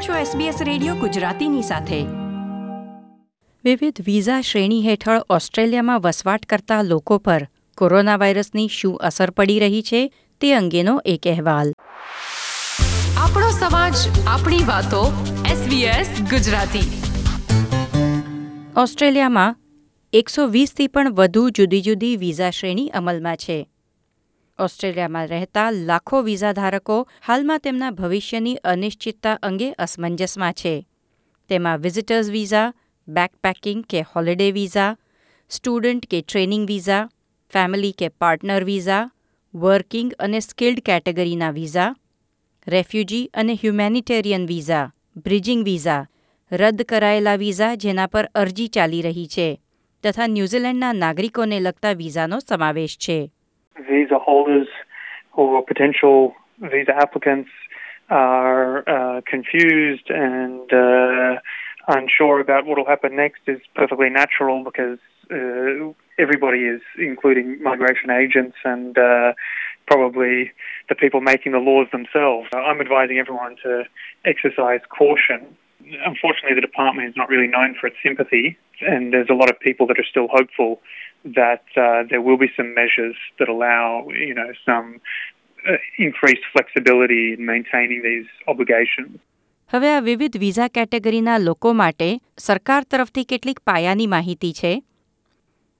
આપ છો SBS radio ગુજરાતીની સાથે. વિવિધ વિઝા શ્રેણી હેઠળ ઓસ્ટ્રેલિયામાં વસવાટ કરતા લોકો પર કોરોના વાયરસની શું અસર પડી રહી છે તે અંગેનો એક અહેવાલ. આપણો સમાજ આપણી વાતો SBS ગુજરાતી. ઓસ્ટ્રેલિયામાં એકસો વીસથી પણ વધુ જુદી જુદી વિઝા શ્રેણી અમલમાં છે. ઓસ્ટ્રેલિયામાં રહેતા લાખો વિઝા ધારકો હાલમાં તેમના ભવિષ્યની અનિશ્ચિતતા અંગે અસમંજસમાં છે. તેમાં વિઝિટર્સ વિઝા, બેકપેકિંગ કે હોલિડે વિઝા, સ્ટુડન્ટ કે ટ્રેનિંગ વિઝા, ફેમિલી કે પાર્ટનર વિઝા, વર્કિંગ અને સ્કિલ્ડ કેટેગરીના વિઝા, રેફ્યુજી અને હ્યુમેનિટેરિયન વિઝા, બ્રિજિંગ વિઝા, રદ કરાયેલા વિઝા જેના પર અરજી ચાલી રહી છે, તથા ન્યૂઝીલેન્ડના નાગરિકોને લગતા વિઝાનો સમાવેશ છે. Visa holders or potential visa applicants are uh, confused and uh, unsure about what will happen next is perfectly natural because uh, everybody is, including migration agents and uh, probably the people making the laws themselves. I'm advising everyone to exercise caution. Unfortunately, the department is not really known for its sympathy, and there's a lot of people that are still hopeful that uh, there will be some measures that allow, you know, some uh, increased flexibility in maintaining these obligations. હવે આ વિવિધ visa કેટેગરીના લોકો માટે સરકાર તરફથી કેટલીક પાયાની માહિતી છે?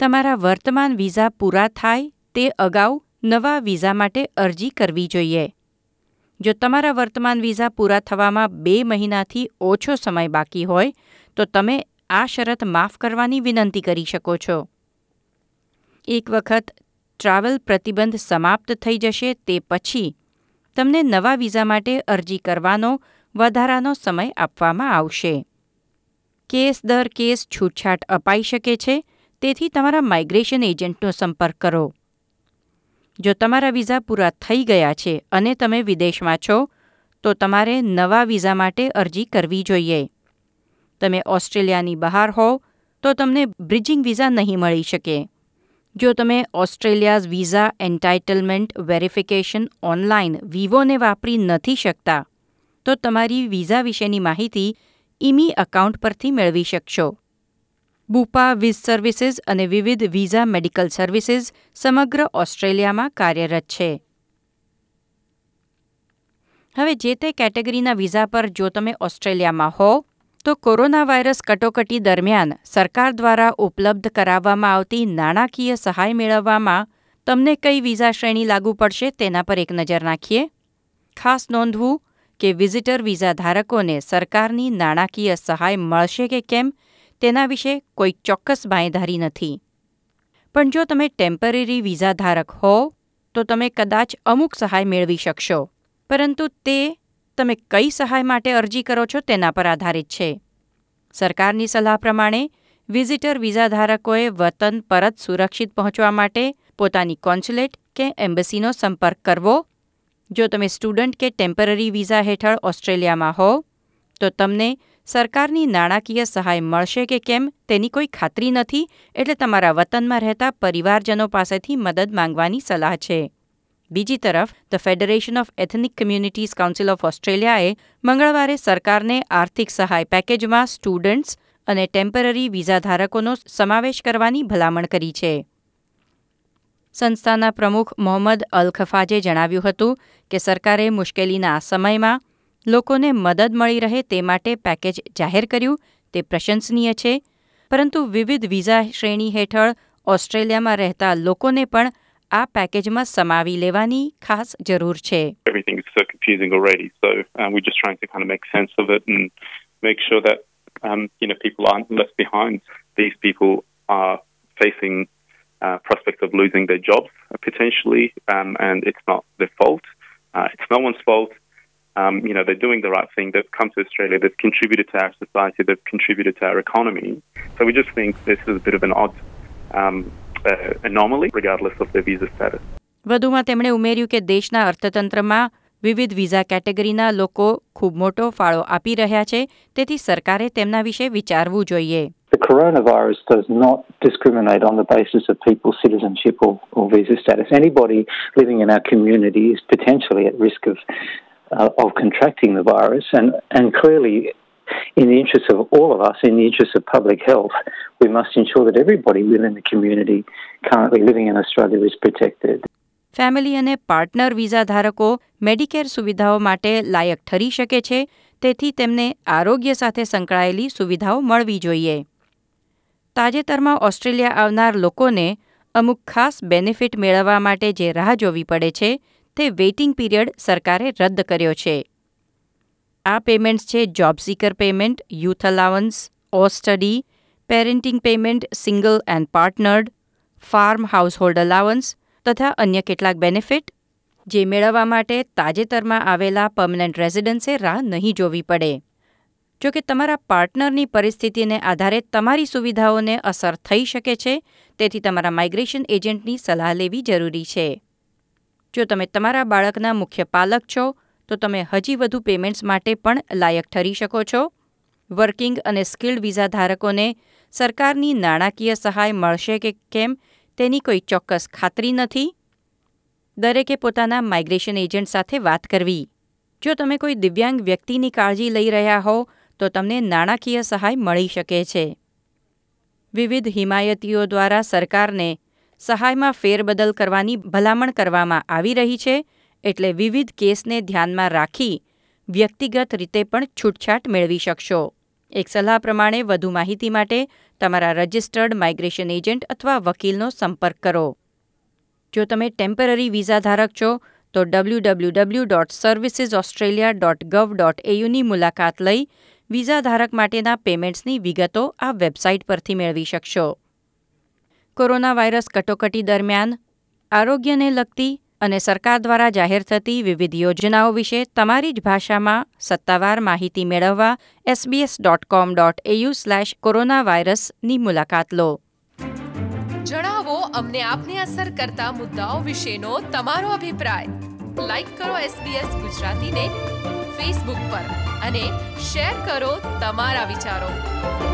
તમારા વર્તમાન વિઝા પૂરા થાય તે અગાઉ નવા વિઝા માટે અરજી કરવી જોઈએ. જો તમારા વર્તમાન વિઝા પૂરા થવામાં બે મહિનાથી ઓછો સમય બાકી હોય તો તમે આ શરત માફ કરવાની વિનંતી કરી શકો છો. એક વખત ટ્રાવેલ પ્રતિબંધ સમાપ્ત થઈ જશે તે પછી તમને નવા વિઝા માટે અરજી કરવાનો વધારાનો સમય આપવામાં આવશે. કેસ દર કેસ છૂટછાટ અપાઈ શકે છે, તેથી તમારા માઇગ્રેશન એજન્ટનો સંપર્ક કરો. જો તમારા વિઝા પૂરા થઈ ગયા છે અને તમે વિદેશમાં છો, તો તમારે નવા વિઝા માટે અરજી કરવી જોઈએ. તમે ઓસ્ટ્રેલિયાની બહાર હોવ, તો તમને બ્રિજિંગ વિઝા નહીં મળી શકે. જો તમે Australia's visa entitlement verification online વિવોને વાપરી નથી શકતા, તો તમારી વિઝા વિશેની માહિતી ઇમી એકાઉન્ટ પરથી મેળવી શકશો. બુપા વિઝ સર્વિસીસ અને વિવિધ વિઝા મેડિકલ સર્વિસીસ સમગ્ર ઓસ્ટ્રેલિયામાં કાર્યરત છે. હવે જે તે કેટેગરીના વિઝા પર જો તમે ઓસ્ટ્રેલિયામાં હો તો કોરોના વાયરસ કટોકટી દરમિયાન સરકાર દ્વારા ઉપલબ્ધ કરાવવામાં આવતી નાણાકીય સહાય મેળવવામાં તમને કઈ વિઝા શ્રેણી લાગુ પડશે તેના પર એક નજર નાખીએ. ખાસ નોંધવું કે વિઝિટર વિઝા ધારકોને સરકારની નાણાકીય સહાય મળશે કે કેમ તેના વિશે કોઈ ચોક્કસ બાંયધારી નથી. પણ જો તમે ટેમ્પરરી વિઝા ધારક હો, તો તમે કદાચ અમુક સહાય મેળવી શકશો. પરંતુ તે તમે કઈ સહાય માટે અરજી કરો છો તેના પર આધારિત છે. સરકારની સલાહ પ્રમાણે, વિઝિટર વિઝા ધારકોએ વતન પરત સુરક્ષિત પહોંચવા માટે પોતાની કોન્સ્યુલેટ કે એમ્બસીનો સંપર્ક કરવો. જો તમે સ્ટુડન્ટ કે ટેમ્પરરી વિઝા હેઠળ ઓસ્ટ્રેલિયામાં હો તો તમને સરકારની નાણાકીય સહાય મળશે કે કેમ તેની કોઈ ખાતરી નથી, એટલે તમારા વતનમાં રહેતા પરિવારજનો પાસેથી મદદ માંગવાની સલાહ છે. બીજી તરફ, the federation of ethnic communities council of ઓસ્ટ્રેલિયાએ મંગળવારે સરકારને આર્થિક સહાય પેકેજમાં સ્ટુડન્ટ્સ અને ટેમ્પરરી વિઝા ધારકોનો સમાવેશ કરવાની ભલામણ કરી છે. સંસ્થાના પ્રમુખ મોહમ્મદ અલ ખફાજે જણાવ્યું હતું કે સરકારે મુશ્કેલીના આ સમયમાં લોકોને મદદ મળી રહે તે માટે પેકેજ જાહેર કર્યું, તે પ્રશંસનીય છે. પરંતુ વિવિધ વિઝા શ્રેણી હેઠળ ઓસ્ટ્રેલિયામાં રહેતા લોકોને પણ આ પેકેજમાં સમાવી લેવાની ખાસ જરૂર છે Everything is so confusing already, so um, we're just trying to kind of make sense of it and make sure that um, you know people aren't left behind. These people are facing uh, prospect of losing their jobs uh, potentially, um, and it's not their fault. Uh, it's no one's fault. Um, you know, they're doing the right thing. They've come to Australia. They've contributed to our society. They've contributed to our economy. So we just think this is a bit of an odd um, anomaly regardless of their visa status. વધુમાં તેમણે ઉમેર્યું કે દેશના અર્થતંત્રમાં વિવિધ visa કેટેગરીના લોકો ખૂબ મોટો ફાળો આપી રહ્યા છે તેથી સરકારે તેમના વિશે વિચારવું જોઈએ The coronavirus does not discriminate on the basis of people's citizenship or, or visa status. Anybody living in our community is potentially at risk of uh, of contracting the virus. And, and clearly, in the interests of all of us, in the interests of public health, we must ensure that everybody within the community currently living in Australia is protected. Family અને partner visa ધારકો Medicare સુવિધાઓ માટે લાયક ઠરી શકે છે તેથી તેમને આરોગ્ય સાથે સંકળાયેલી સુવિધાઓ મળવી જોઈએ તાજેતરમાં ઓસ્ટ્રેલિયા આવનાર લોકોને અમુક ખાસ બેનિફિટ મેળવવા માટે જે રાહ જોવી પડે છે તે વેઇટિંગ પીરિયડ સરકારે રદ કર્યો છે આ પેમેન્ટ્સ છે job seeker payment, youth allowance Austudy, parenting payment, single and partnered, farm household allowance તથા અન્ય કેટલાક બેનિફિટ. જે મેળવવા માટે તાજેતરમાં આવેલા પર્મનન્ટ રેઝિડન્સે રાહ નહીં જોવી પડે. જો કે તમારા પાર્ટનરની પરિસ્થિતિને આધારે તમારી સુવિધાઓને અસર થઈ શકે છે, તેથી તમારા માઇગ્રેશન એજન્ટની સલાહ લેવી જરૂરી છે. જો તમે તમારા બાળકના મુખ્ય પાલક છો તો તમે હજી વધુ પેમેન્ટ્સ માટે પણ લાયક ઠરી શકો છો. વર્કિંગ અને સ્કિલ્ડ વિઝા ધારકોને સરકારની નાણાકીય સહાય મળશે કે કેમ તેની કોઈ ચોક્કસ ખાતરી નથી? દરેકે પોતાના માઇગ્રેશન એજન્ટ સાથે વાત કરવી. જો તમે કોઈ દિવ્યાંગ વ્યક્તિની કાળજી લઈ રહ્યા હો, તો તમને નાણાકીય સહાય મળી શકે છે. વિવિધ હિમાયતીઓ દ્વારા સરકારને સહાયમાં ફેરબદલ કરવાની ભલામણ કરવામાં આવી રહી છે એટલે વિવિધ કેસને ધ્યાનમાં રાખી વ્યક્તિગત રીતે પણ છૂટછાટ મેળવી શકશો. એક સલાહ પ્રમાણે વધુ માહિતી માટે તમારા રજિસ્ટર્ડ માઇગ્રેશન એજન્ટ અથવા વકીલનો સંપર્ક કરો. જો તમે ટેમ્પરરી વિઝા ધારક છો, તો W dot services Australia dot gov dot એયુની મુલાકાત લઈ વિઝા ધારક માટેના પેમેન્ટ્સની વિગતો આ વેબસાઇટ પરથી મેળવી શકશો. કોરોના વાયરસ કટોકટી દરમિયાન આરોગ્યને લગતી અને સરકાર દ્વારા જાહેર થતી વિવિધ યોજનાઓ વિશે તમારી જ ભાષામાં સત્તાવાર માહિતી મેળવવા SBS dot com dot AU slash corona વાયરસની મુલાકાત લો. જણાવો અમને આપને અસર કરતા મુદ્દાઓ વિશેનો તમારો અભિપ્રાય. લાઈક કરો એસબીએસ ગુજરાતીને ફેસબુક પર અને શેર કરો તમારા વિચારો.